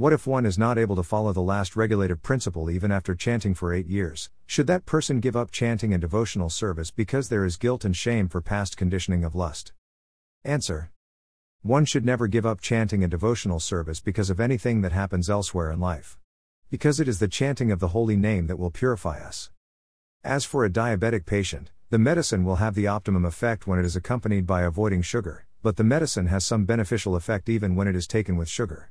What if one is not able to follow the last regulative principle even after chanting for eight years? Should that person give up chanting and devotional service because there is guilt and shame for past conditioning of lust? Answer. One should never give up chanting and devotional service because of anything that happens elsewhere in life. Because it is the chanting of the holy name that will purify us. As for a diabetic patient, the medicine will have the optimum effect when it is accompanied by avoiding sugar, but the medicine has some beneficial effect even when it is taken with sugar.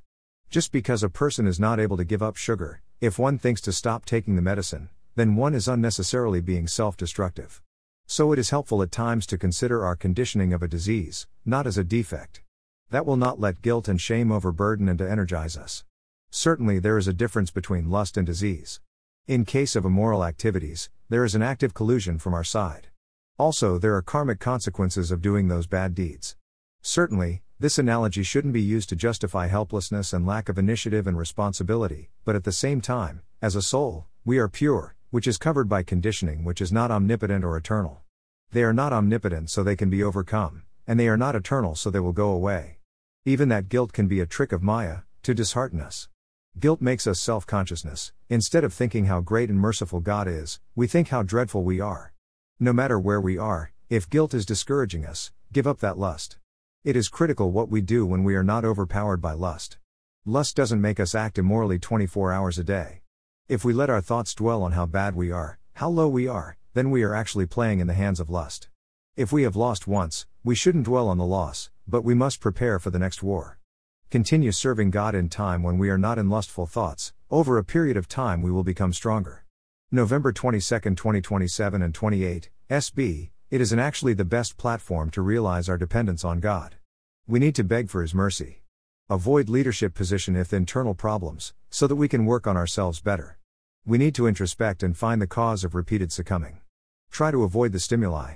Just because a person is not able to give up sugar, if one thinks to stop taking the medicine, then one is unnecessarily being self destructive. So it is helpful at times to consider our conditioning of a disease, not as a defect. That will not let guilt and shame overburden and to energize us. Certainly, there is a difference between lust and disease. In case of immoral activities, there is an active collusion from our side. Also, there are karmic consequences of doing those bad deeds. Certainly, this analogy shouldn't be used to justify helplessness and lack of initiative and responsibility, but at the same time, as a soul, we are pure, which is covered by conditioning which is not omnipotent or eternal. They are not omnipotent so they can be overcome, and they are not eternal so they will go away. Even that guilt can be a trick of Maya, to dishearten us. Guilt makes us self consciousness. Instead of thinking how great and merciful God is, we think how dreadful we are. No matter where we are, if guilt is discouraging us, give up that lust. It is critical what we do when we are not overpowered by lust. Lust doesn't make us act immorally 24 hours a day. If we let our thoughts dwell on how bad we are, how low we are, then we are actually playing in the hands of lust. If we have lost once, we shouldn't dwell on the loss, but we must prepare for the next war. Continue serving God in time when we are not in lustful thoughts, over a period of time we will become stronger. November 22, 2027 and 28, SB, it isn't actually the best platform to realize our dependence on God. We need to beg for His mercy. Avoid leadership position if internal problems, so that we can work on ourselves better. We need to introspect and find the cause of repeated succumbing. Try to avoid the stimuli.